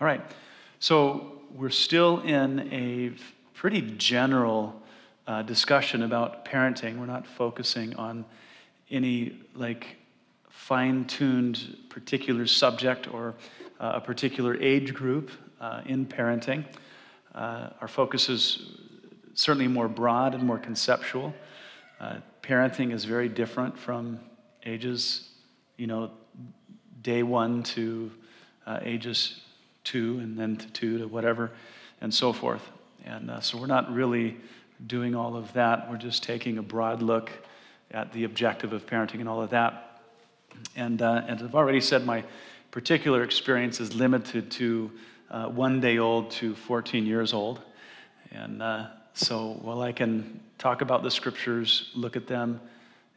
All right. So we're still in a pretty general uh, discussion about parenting. We're not focusing on any like fine-tuned particular subject or uh, a particular age group uh, in parenting. Uh, our focus is certainly more broad and more conceptual. Uh, parenting is very different from ages, you know, day one to uh, ages two, and then to two to whatever, and so forth. And uh, so we're not really doing all of that. We're just taking a broad look at the objective of parenting and all of that. And, uh, and I've already said my particular experience is limited to uh, one day old to 14 years old. And uh, so while I can talk about the scriptures, look at them,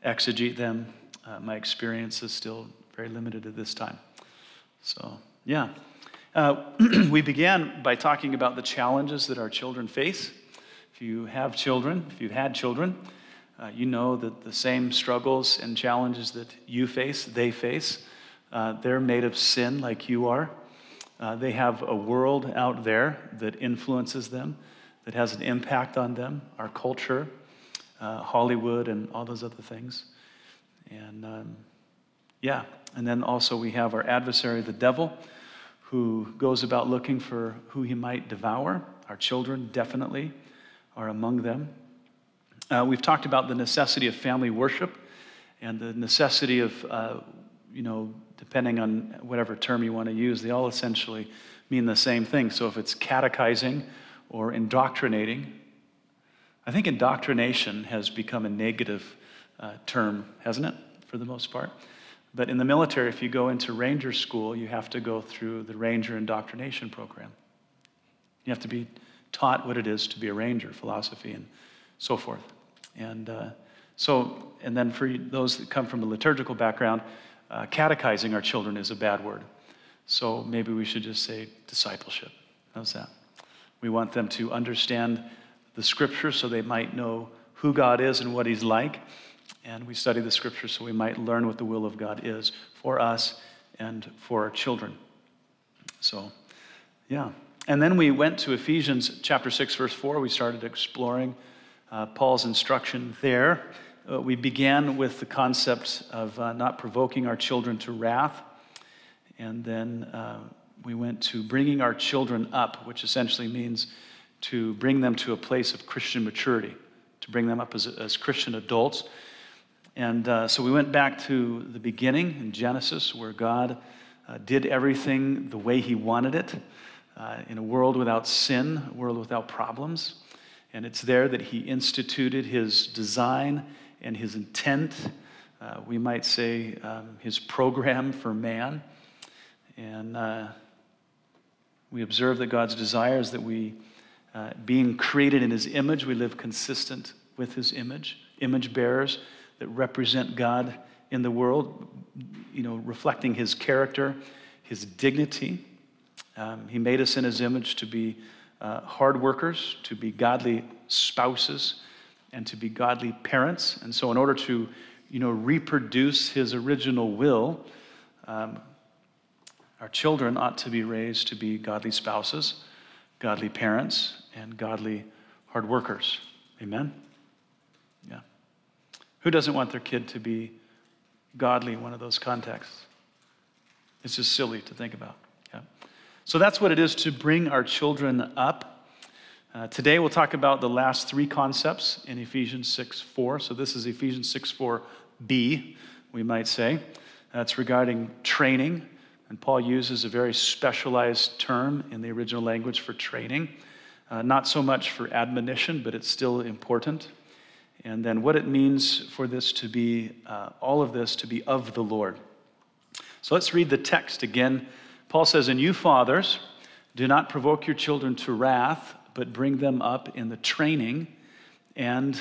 exegete them, uh, my experience is still very limited at this time. So, yeah. Uh, we began by talking about the challenges that our children face. If you have children, if you've had children, uh, you know that the same struggles and challenges that you face, they face. Uh, they're made of sin like you are. Uh, they have a world out there that influences them, that has an impact on them, our culture, uh, Hollywood, and all those other things. And um, yeah, and then also we have our adversary, the devil, who goes about looking for who he might devour. Our children definitely are among them. Uh, we've talked about the necessity of family worship and the necessity of, uh, you know, depending on whatever term you want to use, they all essentially mean the same thing. So if it's catechizing or indoctrinating, I think indoctrination has become a negative uh, term, hasn't it, for the most part? But in the military, if you go into ranger school, you have to go through the ranger indoctrination program. You have to be taught what it is to be a ranger, philosophy, and so forth. And uh, so, and then for those that come from a liturgical background, uh, catechizing our children is a bad word. So maybe we should just say discipleship. How's that? We want them to understand the scripture so they might know who God is and what He's like. And we study the scripture so we might learn what the will of God is for us and for our children. So, yeah. And then we went to Ephesians chapter 6, verse 4. We started exploring uh, Paul's instruction there. Uh, we began with the concept of uh, not provoking our children to wrath. And then uh, we went to bringing our children up, which essentially means to bring them to a place of Christian maturity, to bring them up as, as Christian adults. And uh, so we went back to the beginning in Genesis, where God uh, did everything the way He wanted it in a world without sin, a world without problems. And it's there that he instituted his design and his intent, uh, we might say um, his program for man. And uh, we observe that God's desire is that we, uh, being created in his image, we live consistent with his image, image bearers that represent God in the world, you know, reflecting his character, his dignity. Um, he made us in his image to be uh, hard workers, to be godly spouses, and to be godly parents. And so, in order to, you know, reproduce his original will, um, our children ought to be raised to be godly spouses, godly parents, and godly hard workers. Amen? Who doesn't want their kid to be godly in one of those contexts? It's just silly to think about. Yeah. So that's what it is to bring our children up. Uh, today we'll talk about the last three concepts in Ephesians 6 4. So this is Ephesians 6 4b, we might say. That's regarding training. And Paul uses a very specialized term in the original language for training. Uh, not so much for admonition, but it's still important. And then what it means for this to be, uh, all of this to be of the Lord. So let's read the text again Paul says, And you, fathers, do not provoke your children to wrath, but bring them up in the training and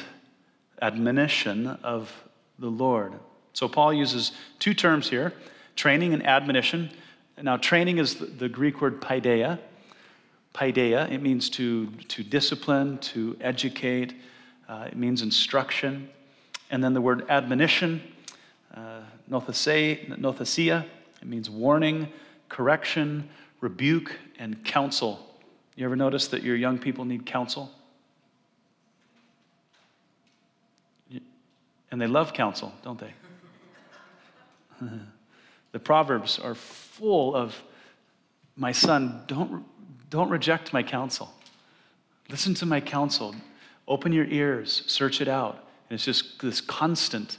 admonition of the Lord. So Paul uses two terms here training and admonition. Now, training is the Greek word paideia. Paideia, it means to, to discipline, to educate, uh, it means instruction. And then the word admonition, uh, nouthesia, it means warning, correction, rebuke, and counsel. You ever notice that your young people need counsel? And they love counsel, don't they? the Proverbs are full of, my son, don't, don't reject my counsel. Listen to my counsel. Open your ears, search it out. And it's just this constant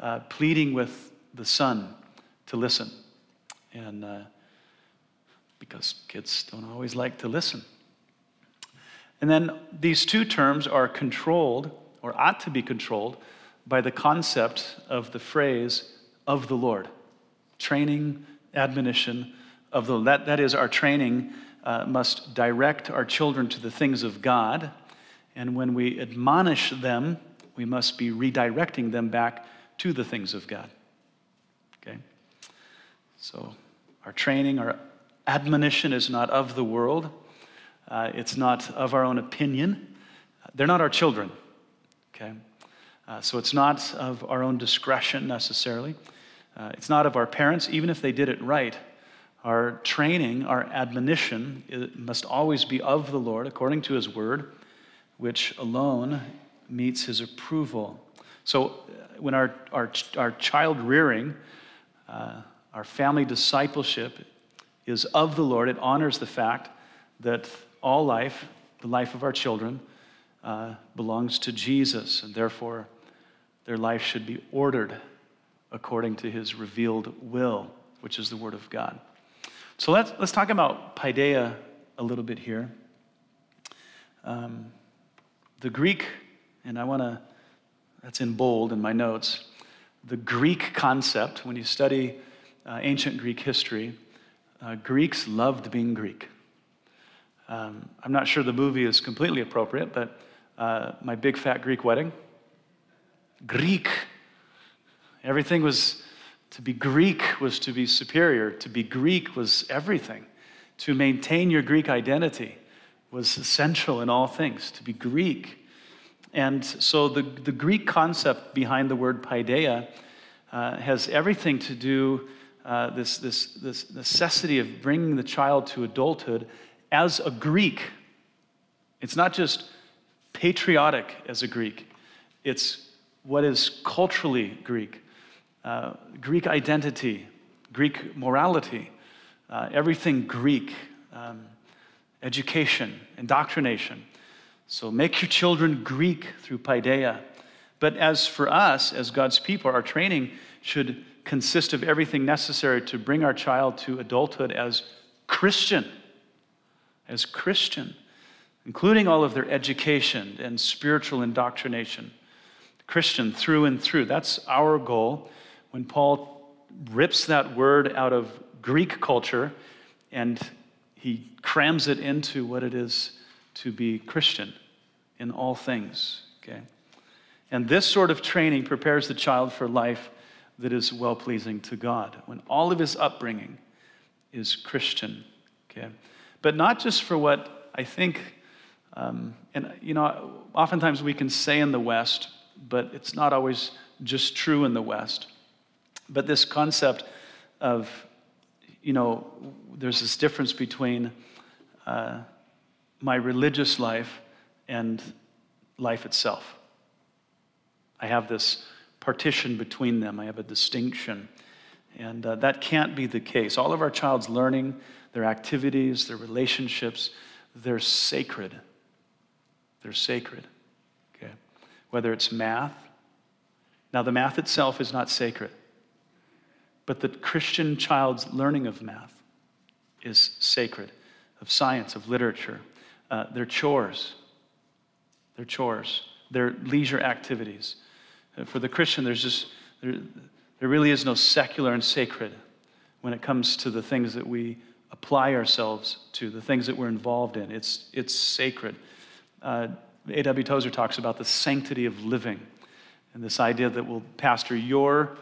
uh, pleading with the son to listen. And uh, because kids don't always like to listen. And then these two terms are controlled, or ought to be controlled, by the concept of the phrase of the Lord. Training, admonition of the that, that is, our training uh, must direct our children to the things of God. And when we admonish them, we must be redirecting them back to the things of God. Okay? So, our training, our admonition is not of the world, uh, it's not of our own opinion. They're not our children. Okay? Uh, so, it's not of our own discretion necessarily. Uh, it's not of our parents, even if they did it right. Our training, our admonition, must always be of the Lord according to His word, which alone meets His approval. So, uh, when our, our, our child rearing, uh, our family discipleship is of the Lord, it honors the fact that all life, the life of our children, uh, belongs to Jesus, and therefore their life should be ordered according to his revealed will, which is the Word of God. So let's, let's talk about paideia a little bit here. Um, the Greek, and I want to, that's in bold in my notes, the Greek concept, when you study uh, ancient Greek history, uh, Greeks loved being Greek. Um, I'm not sure the movie is completely appropriate, but uh, My Big Fat Greek Wedding, Greek. Everything was to be Greek was to be superior. To be Greek was everything. To maintain your Greek identity was essential in all things, to be Greek. And so the, the Greek concept behind the word paideia uh, has everything to do uh, this, this, this necessity of bringing the child to adulthood as a Greek. It's not just patriotic as a Greek, it's what is culturally Greek. Uh, Greek identity, Greek morality, uh, everything Greek, um, education, indoctrination. So make your children Greek through paideia. But as for us, as God's people, our training should consist of everything necessary to bring our child to adulthood as Christian. As Christian, including all of their education and spiritual indoctrination. Christian through and through. That's our goal when Paul rips that word out of Greek culture and he crams it into what it is to be Christian in all things. Okay? And this sort of training prepares the child for life that is well pleasing to God, when all of his upbringing is Christian. Okay? But not just for what I think, um, and you know, oftentimes we can say in the West, but it's not always just true in the West. But this concept of, you know, there's this difference between uh, my religious life and life itself. I have this partition between them, I have a distinction. And uh, that can't be the case. All of our child's learning, their activities, their relationships, they're sacred. They're sacred. Okay? Whether it's math, now the math itself is not sacred. But the Christian child's learning of math is sacred, of science, of literature, uh, their chores, their chores, their leisure activities. Uh, for the Christian, there's just, there, there really is no secular and sacred when it comes to the things that we apply ourselves to, the things that we're involved in. It's, it's sacred. Uh, A.W. Tozer talks about the sanctity of living and this idea that, will Pastor, your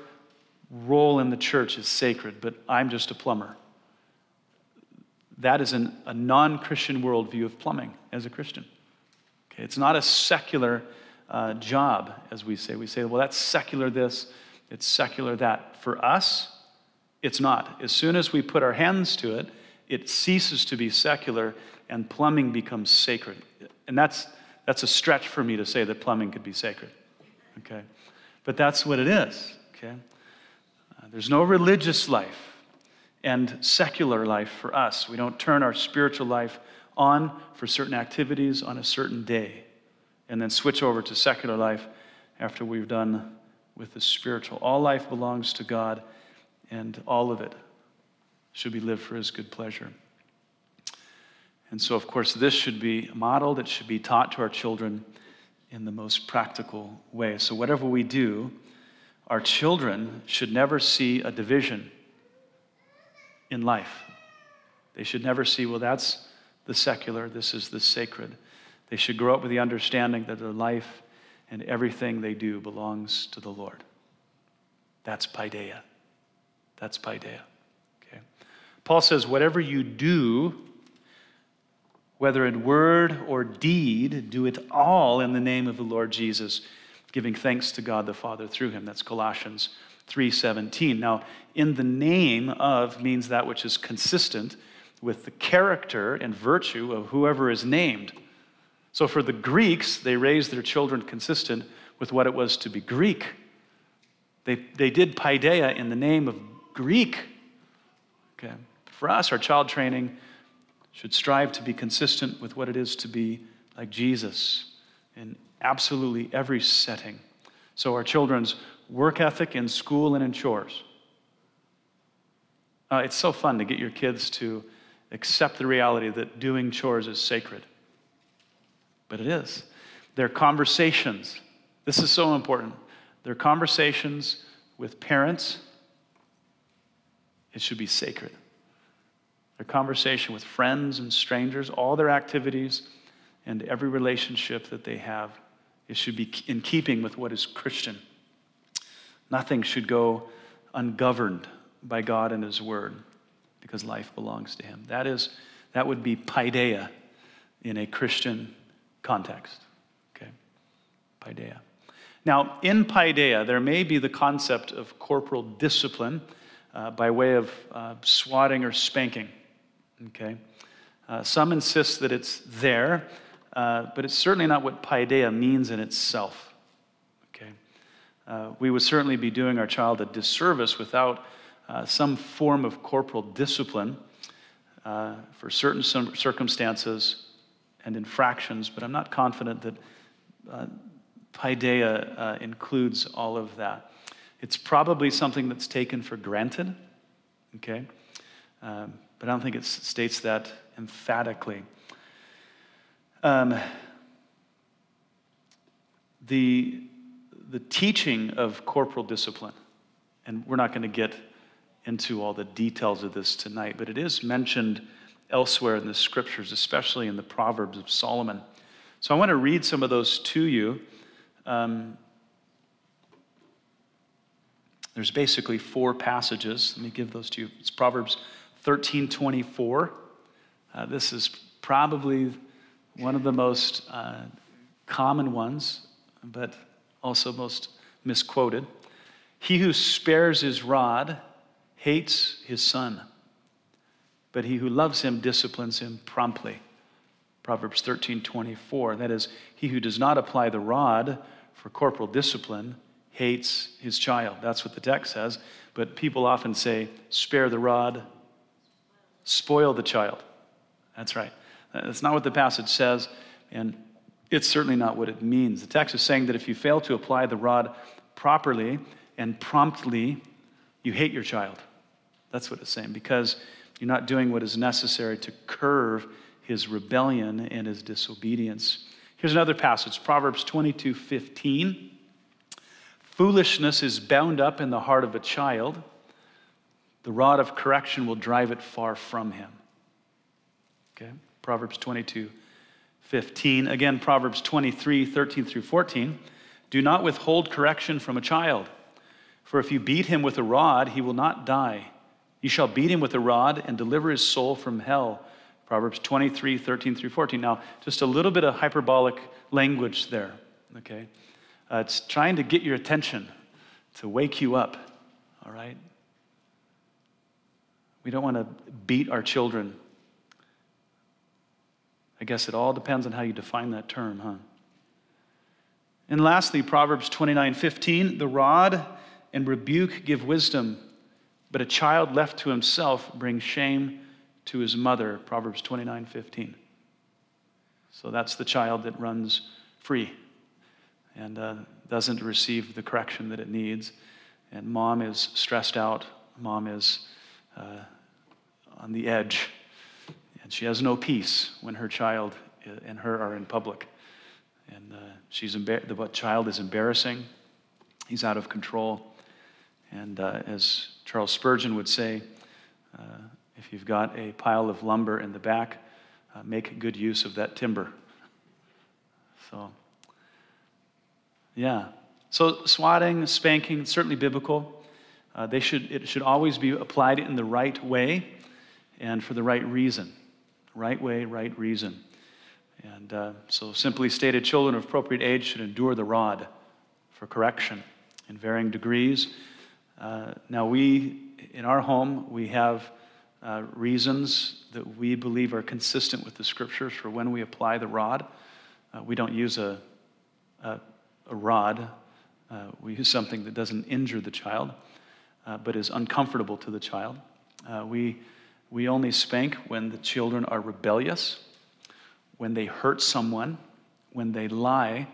role in the church is sacred, but I'm just a plumber. That is an, a non Christian worldview of plumbing as a Christian. Okay, it's not a secular uh, job, as we say. We say, well, that's secular this, it's secular that. For us, it's not. As soon as we put our hands to it, it ceases to be secular and plumbing becomes sacred. And that's, that's a stretch for me to say that plumbing could be sacred. Okay? But that's what it is. Okay? There's no religious life and secular life for us. We don't turn our spiritual life on for certain activities on a certain day and then switch over to secular life after we've done with the spiritual. All life belongs to God, and all of it should be lived for His good pleasure. And so, of course, this should be modeled, it should be taught to our children in the most practical way. So, whatever we do, our children should never see a division in life. They should never see, well, that's the secular, this is the sacred. They should grow up with the understanding that their life and everything they do belongs to the Lord. That's paideia. That's paideia. Okay. Paul says, whatever you do, whether in word or deed, do it all in the name of the Lord Jesus, giving thanks to God the Father through him. That's Colossians 3:17. Now, in the name of means that which is consistent with the character and virtue of whoever is named. So for the Greeks, they raised their children consistent with what it was to be Greek. They, they did paideia in the name of Greek. Okay. For us, our child training should strive to be consistent with what it is to be like Jesus in absolutely every setting. So our children's work ethic in school and in chores. Uh, it's so fun to get your kids to accept the reality that doing chores is sacred. But it is. Their conversations, this is so important. Their conversations with parents, it should be sacred. Their conversation with friends and strangers, all their activities, and every relationship that they have, it should be in keeping with what is Christian. Nothing should go ungoverned by God and His Word because life belongs to Him. That, is, that would be paideia in a Christian context. Okay? Paideia. Now, in paideia, there may be the concept of corporal discipline uh, by way of uh, swatting or spanking. Okay? Uh, some insist that it's there, uh, but it's certainly not what paideia means in itself uh, we would certainly be doing our child a disservice without uh, some form of corporal discipline uh, for certain circumstances and infractions, but I'm not confident that uh, paideia uh, includes all of that. It's probably something that's taken for granted, okay? Um, but I don't think it states that emphatically. Um, the the teaching of corporal discipline, and we're not going to get into all the details of this tonight, but it is mentioned elsewhere in the scriptures, especially in the Proverbs of Solomon. So I want to read some of those to you. Um, there's basically four passages. Let me give those to you. It's Proverbs 13 24. Uh, this is probably one of the most uh, common ones, but also most misquoted. He who spares his rod hates his son, but he who loves him disciplines him promptly. Proverbs 13 24. That is, he who does not apply the rod for corporal discipline hates his child. That's what the text says. But people often say, spare the rod, spoil the child. That's right. That's not what the passage says. And it's certainly not what it means. The text is saying that if you fail to apply the rod properly and promptly, you hate your child. That's what it's saying, because you're not doing what is necessary to curb his rebellion and his disobedience. Here's another passage Proverbs 22 15. Foolishness is bound up in the heart of a child. The rod of correction will drive it far from him. Okay? Proverbs 22 15. Again, Proverbs 23, 13 through 14. Do not withhold correction from a child, for if you beat him with a rod, he will not die. You shall beat him with a rod and deliver his soul from hell. Proverbs 23, 13 through 14. Now, just a little bit of hyperbolic language there, okay? Uh, it's trying to get your attention, to wake you up, all right? We don't want to beat our children I guess it all depends on how you define that term, huh? And lastly, Proverbs 29 15, the rod and rebuke give wisdom, but a child left to himself brings shame to his mother. Proverbs 29 15. So that's the child that runs free and uh, doesn't receive the correction that it needs. And mom is stressed out. Mom is uh, on the edge. And she has no peace when her child and her are in public. And uh, she's embar- the child is embarrassing. He's out of control. And uh, as Charles Spurgeon would say, uh, if you've got a pile of lumber in the back, uh, make good use of that timber. So, yeah. So, swatting, spanking, certainly biblical. Uh, they should, it should always be applied in the right way and for the right reason. Right way, right reason. And uh, so, simply stated, children of appropriate age should endure the rod for correction in varying degrees. Uh, now, we, in our home, we have uh, reasons that we believe are consistent with the scriptures for when we apply the rod. Uh, we don't use a, a, a rod, uh, we use something that doesn't injure the child, uh, but is uncomfortable to the child. We, we only spank when the children are rebellious, when they hurt someone, when they lie,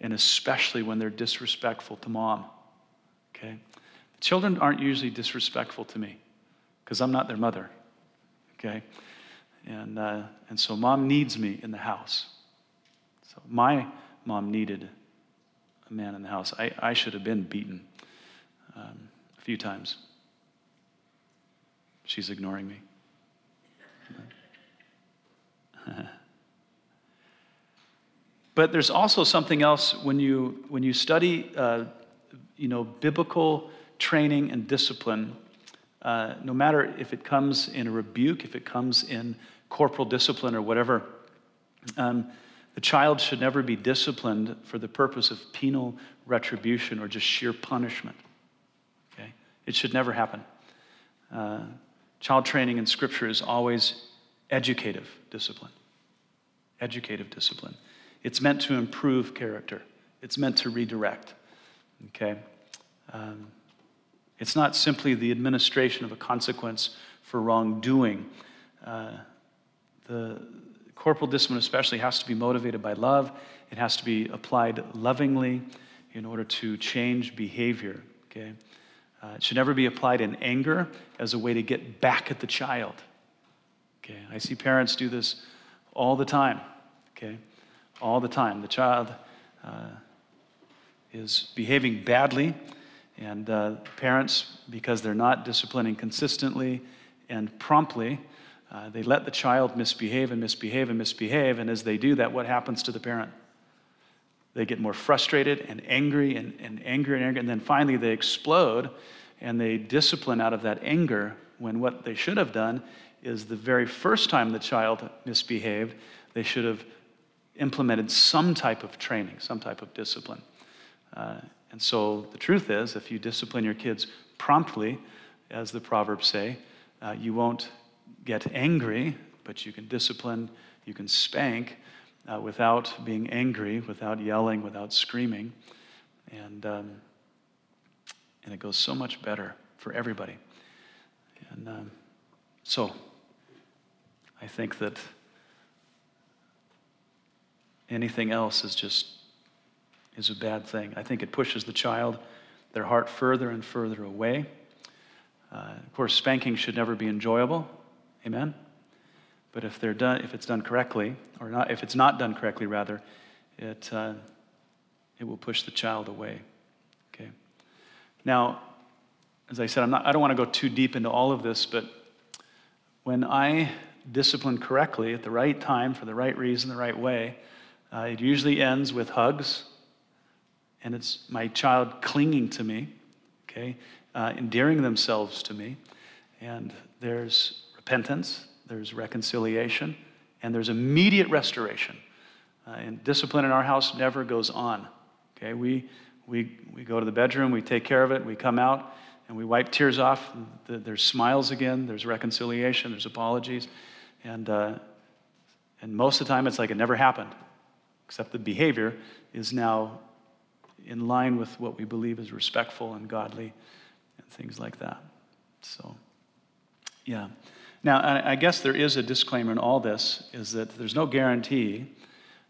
and especially when they're disrespectful to mom. Okay? The Children aren't usually disrespectful to me because I'm not their mother. Okay? And, uh, and so mom needs me in the house. So my mom needed a man in the house. I, I should have been beaten um, a few times. She's ignoring me. but there's also something else when you, when you study uh, you know, biblical training and discipline, uh, no matter if it comes in a rebuke, if it comes in corporal discipline or whatever, um, the child should never be disciplined for the purpose of penal retribution or just sheer punishment. Okay? It should never happen. Uh, child training in Scripture is always educative discipline. Educative discipline. It's meant to improve character, it's meant to redirect. Okay? Um, it's not simply the administration of a consequence for wrongdoing. Uh, the, corporal discipline, especially, has to be motivated by love. It has to be applied lovingly in order to change behavior. Okay? Uh, it should never be applied in anger as a way to get back at the child. Okay? I see parents do this all the time. Okay? All the time. The child uh, is behaving badly, and uh, parents, because they're not disciplining consistently and promptly, uh, they let the child misbehave and misbehave and misbehave, and as they do that, what happens to the parent? They get more frustrated and angry and, and angry and angry, and then finally they explode and they discipline out of that anger when what they should have done is the very first time the child misbehaved, they should have implemented some type of training, some type of discipline. Uh, and so the truth is, if you discipline your kids promptly, as the Proverbs say, uh, you won't get angry, but you can discipline, you can spank uh, without being angry, without yelling, without screaming. And, um, and it goes so much better for everybody. And um, so I think that anything else is just is a bad thing. I think it pushes the child, their heart further and further away. Uh, of course, spanking should never be enjoyable. Amen? But if, they're done, if it's done correctly, or not, if it's not done correctly, rather, it, uh, it will push the child away. Okay? Now, as I said, I'm not, I don't want to go too deep into all of this, but when I discipline correctly at the right time, for the right reason, the right way, uh, it usually ends with hugs, and it's my child clinging to me, okay, uh, endearing themselves to me, and there's repentance, there's reconciliation, and there's immediate restoration. Uh, and discipline in our house never goes on. Okay, we, we, we go to the bedroom, we take care of it, we come out, and we wipe tears off. There's smiles again, there's reconciliation, there's apologies, and, uh, And most of the time, it's like it never happened, except the behavior is now in line with what we believe is respectful and godly and things like that. So, yeah. Now, I guess there is a disclaimer in all this is that there's no guarantee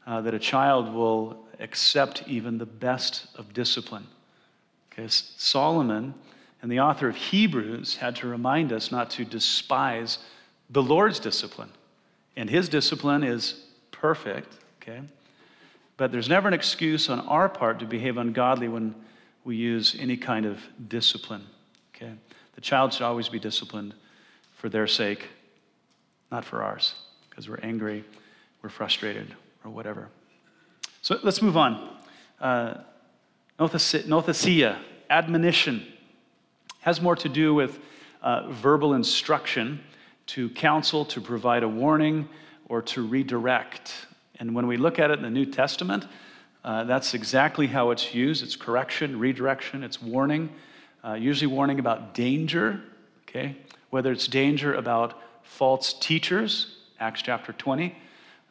uh, that a child will accept even the best of discipline. Okay, Solomon and the author of Hebrews had to remind us not to despise the Lord's discipline. And his discipline is perfect, okay? But there's never an excuse on our part to behave ungodly when we use any kind of discipline, okay? The child should always be disciplined for their sake, not for ours, because we're angry, we're frustrated, or whatever. So let's move on. Uh, nouthesia, admonition, has more to do with uh, verbal instruction to counsel, to provide a warning, or to redirect. And when we look at it in the New Testament, uh, that's exactly how it's used it's correction, redirection, it's warning, uh, usually warning about danger, okay? Whether it's danger about false teachers, Acts chapter 20,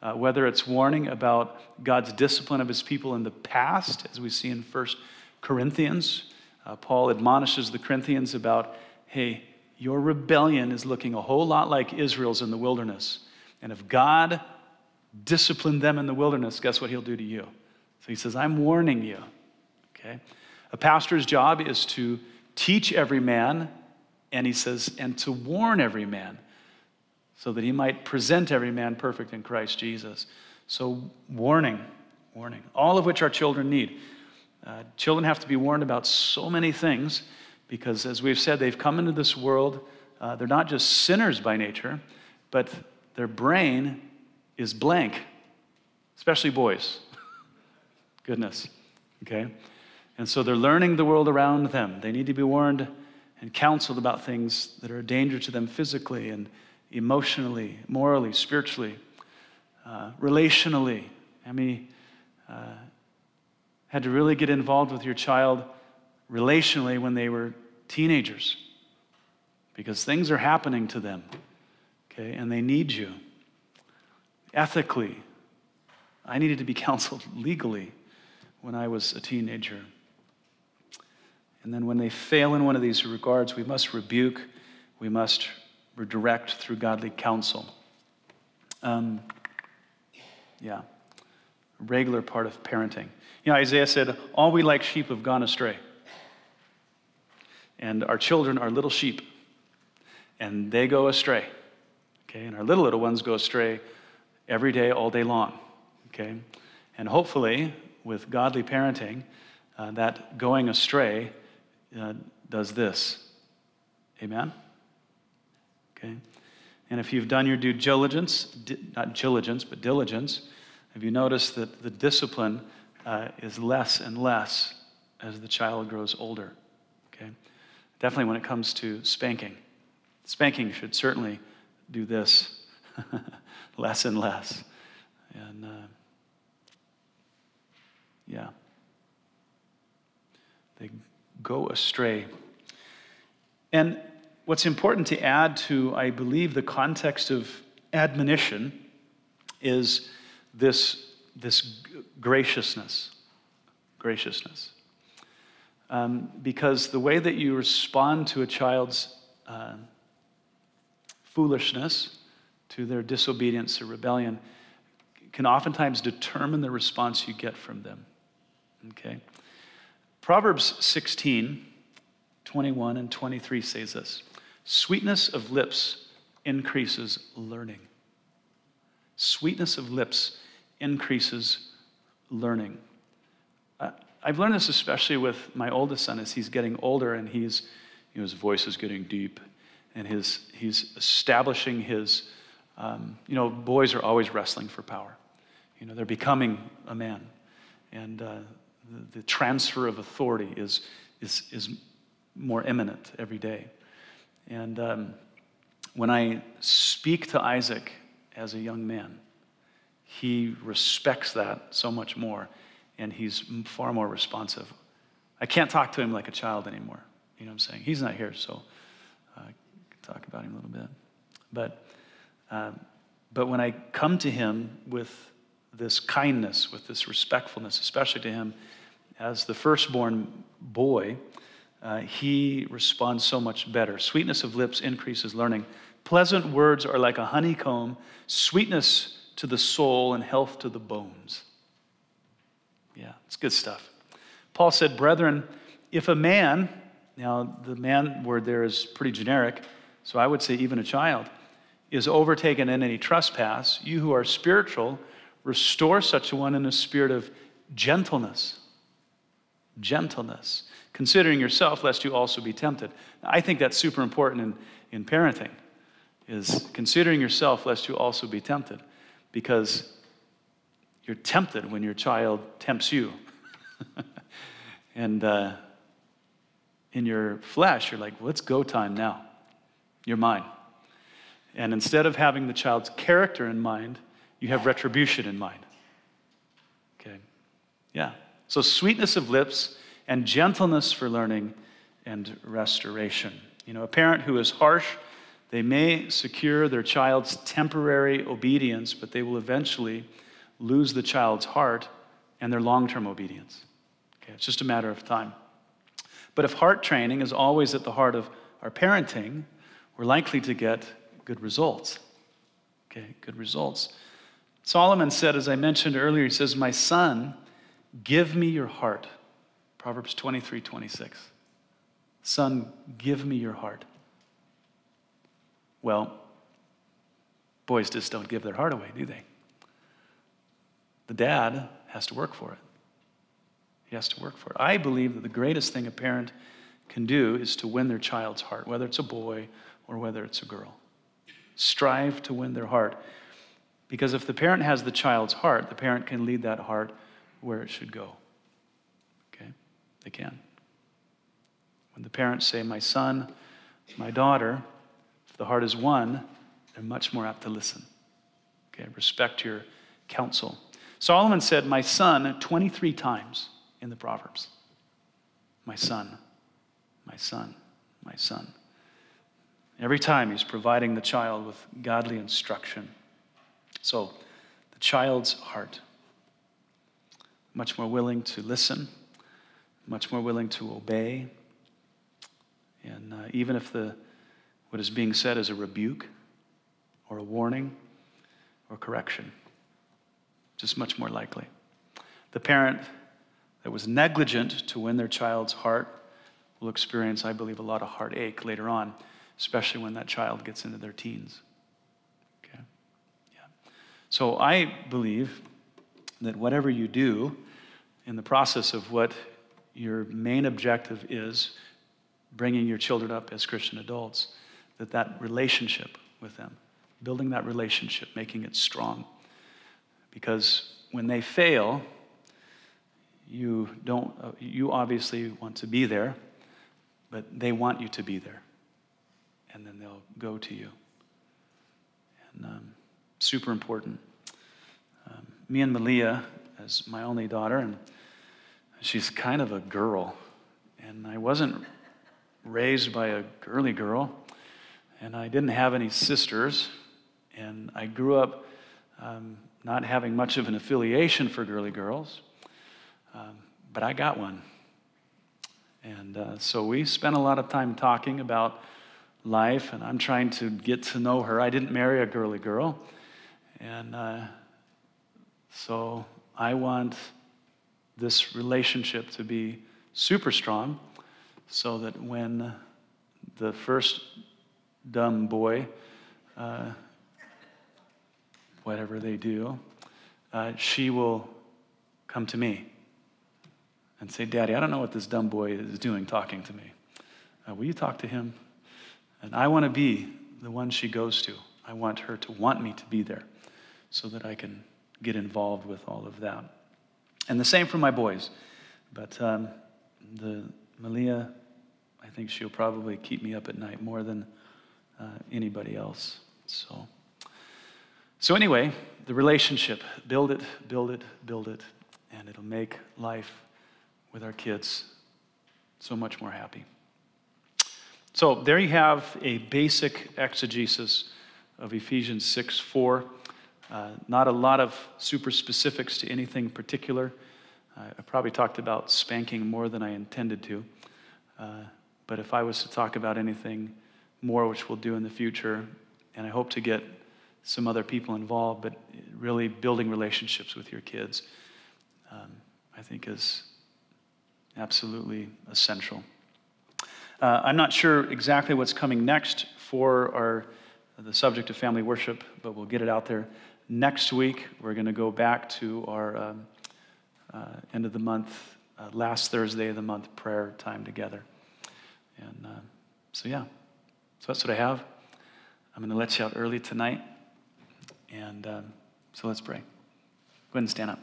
uh, whether it's warning about God's discipline of his people in the past, as we see in 1 Corinthians. Uh, Paul admonishes the Corinthians about, hey, your rebellion is looking a whole lot like Israel's in the wilderness. And if God disciplined them in the wilderness, guess what he'll do to you? So he says, I'm warning you. Okay? A pastor's job is to teach every man, and he says, and to warn every man, so that he might present every man perfect in Christ Jesus. So, warning, warning, all of which our children need. Uh, children have to be warned about so many things because, as we've said, they've come into this world. Uh, they're not just sinners by nature, but their brain is blank, especially boys. Goodness. Okay? And so they're learning the world around them. They need to be warned and counseled about things that are a danger to them physically and emotionally, morally, spiritually, uh, relationally. I mean, uh, had to really get involved with your child relationally when they were teenagers because things are happening to them, okay, and they need you. Ethically, I needed to be counseled legally when I was a teenager. And then when they fail in one of these regards, we must rebuke, we must redirect through godly counsel. Um, yeah, regular part of parenting. You know, Isaiah said, All we like sheep have gone astray. And our children are little sheep, and they go astray. Okay, and our little, little ones go astray every day, all day long. Okay, and hopefully, with godly parenting, uh, that going astray uh, does this. Amen? Okay? And if you've done your due diligence, di- not diligence, but diligence, have you noticed that the discipline uh, is less and less as the child grows older? Okay? Definitely when it comes to spanking. Spanking should certainly do this less and less. And uh, yeah, they go astray. And what's important to add to, I believe, the context of admonition is this, this graciousness. Graciousness. Um, because the way that you respond to a child's uh, foolishness, to their disobedience or rebellion, can oftentimes determine the response you get from them. Okay? Proverbs 16, 21 and 23 says this Sweetness of lips increases learning. Sweetness of lips increases learning. I've learned this especially with my oldest son as he's getting older and he's, you know, his voice is getting deep and his, he's establishing his, um, you know, boys are always wrestling for power. You know, they're becoming a man. And uh, the, the, transfer of authority is, is, is more imminent every day. And um, when I speak to Isaac as a young man, he respects that so much more, and he's far more responsive. I can't talk to him like a child anymore. You know what I'm saying? He's not here, so uh, I can talk about him a little bit. But um, But when I come to him with this kindness, with this respectfulness, especially to him as the firstborn boy, uh, he responds so much better. Sweetness of lips increases learning. Pleasant words are like a honeycomb, sweetness to the soul and health to the bones. Yeah, it's good stuff. Paul said, Brethren, if a man, now the man word there is pretty generic, so I would say even a child, is overtaken in any trespass, you who are spiritual, restore such a one in a spirit of gentleness. Gentleness. Considering yourself, lest you also be tempted. Now, I think that's super important in, in parenting, is considering yourself, lest you also be tempted. Because you're tempted when your child tempts you. and uh, in your flesh, you're like, well, it's go time now. You're mine. And instead of having the child's character in mind, you have retribution in mind. Okay? Yeah. So, sweetness of lips and gentleness for learning and restoration. You know, a parent who is harsh, they may secure their child's temporary obedience, but they will eventually lose the child's heart and their long term obedience. Okay? It's just a matter of time. But if heart training is always at the heart of our parenting, we're likely to get good results. Okay, good results. Solomon said, as I mentioned earlier, he says, My son, give me your heart. Proverbs 23 26. Son, give me your heart. Well, boys just don't give their heart away, do they? The dad has to work for it. He has to work for it. I believe that the greatest thing a parent can do is to win their child's heart, whether it's a boy or whether it's a girl strive to win their heart. Because if the parent has the child's heart, the parent can lead that heart where it should go. Okay? They can. When the parents say, My son, my daughter, if the heart is won, they're much more apt to listen. Okay? Respect your counsel. Solomon said, My son, 23 times in the Proverbs. My son, my son, my son. Every time he's providing the child with godly instruction. So, the child's heart, much more willing to listen, much more willing to obey. And uh, even if the, what is being said is a rebuke or a warning or correction, just much more likely. The parent that was negligent to win their child's heart will experience, I believe, a lot of heartache later on especially when that child gets into their teens. Okay? Yeah. So I believe that whatever you do in the process of what your main objective is, bringing your children up as Christian adults, that that relationship with them, building that relationship, making it strong. Because when they fail, you don't uh, you obviously want to be there but they want you to be there and then they'll go to you. And um, super important. Um, me and Malia, as my only daughter, and she's kind of a girl. And I wasn't raised by a girly girl, and I didn't have any sisters. And I grew up um, not having much of an affiliation for girly girls, um, but I got one. And uh, so we spent a lot of time talking about life, and I'm trying to get to know her. I didn't marry a girly girl, and uh, so I want this relationship to be super strong so that when the first dumb boy, uh, whatever they do, uh, she will come to me and say, Daddy, I don't know what this dumb boy is doing talking to me. Uh, will you talk to him? And I want to be the one she goes to. I want her to want me to be there so that I can get involved with all of that. And the same for my boys. But um, the Malia, I think she'll probably keep me up at night more than uh, anybody else. So, so anyway, the relationship, build it, build it, build it, and it'll make life with our kids so much more happy. So there you have a basic exegesis of Ephesians 6 4. Uh, not a lot of super specifics to anything particular. Uh, I probably talked about spanking more than I intended to. Uh, but if I was to talk about anything more, which we'll do in the future, and I hope to get some other people involved, but really building relationships with your kids, um, I think is absolutely essential. Uh, I'm not sure exactly what's coming next for our the subject of family worship, but we'll get it out there. Next week, we're going to go back to our um, uh, end of the month, uh, last Thursday of the month prayer time together. And uh, so, yeah, so that's what I have. I'm going to let you out early tonight. And um, so let's pray. Go ahead and stand up.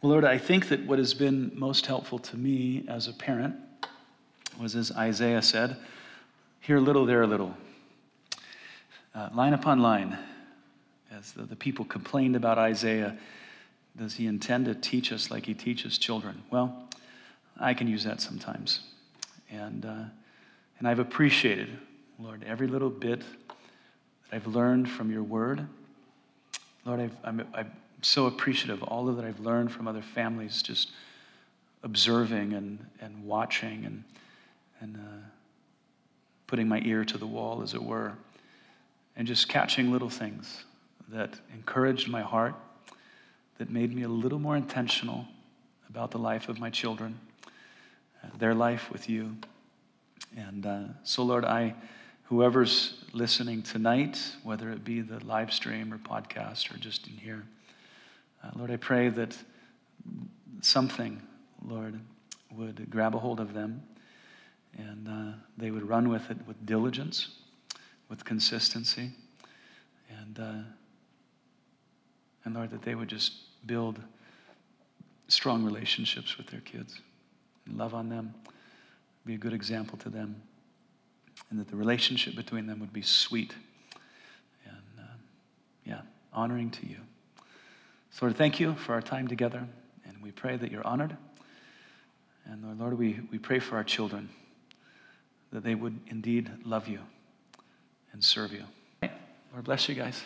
Well, Lord, I think that what has been most helpful to me as a parent was, as Isaiah said, here a little, there a little. Uh, line upon line, as the, the people complained about Isaiah, does he intend to teach us like he teaches children? Well, I can use that sometimes. And, uh, and I've appreciated, Lord, every little bit that I've learned from your word. Lord, I've, I'm, I'm so appreciative of all of that I've learned from other families, just observing and, and watching and, and uh, putting my ear to the wall, as it were, and just catching little things that encouraged my heart, that made me a little more intentional about the life of my children, their life with you. And uh, so, Lord, I, whoever's listening tonight, whether it be the live stream or podcast or just in here, uh, Lord, I pray that something, Lord, would grab a hold of them and uh, they would run with it with diligence, with consistency, and, uh, and Lord, that they would just build strong relationships with their kids love on them, be a good example to them, and that the relationship between them would be sweet and, uh, yeah, honoring to you. So, Lord, thank you for our time together, and we pray that you're honored. And Lord, we, we pray for our children that they would indeed love you and serve you. Lord bless you guys.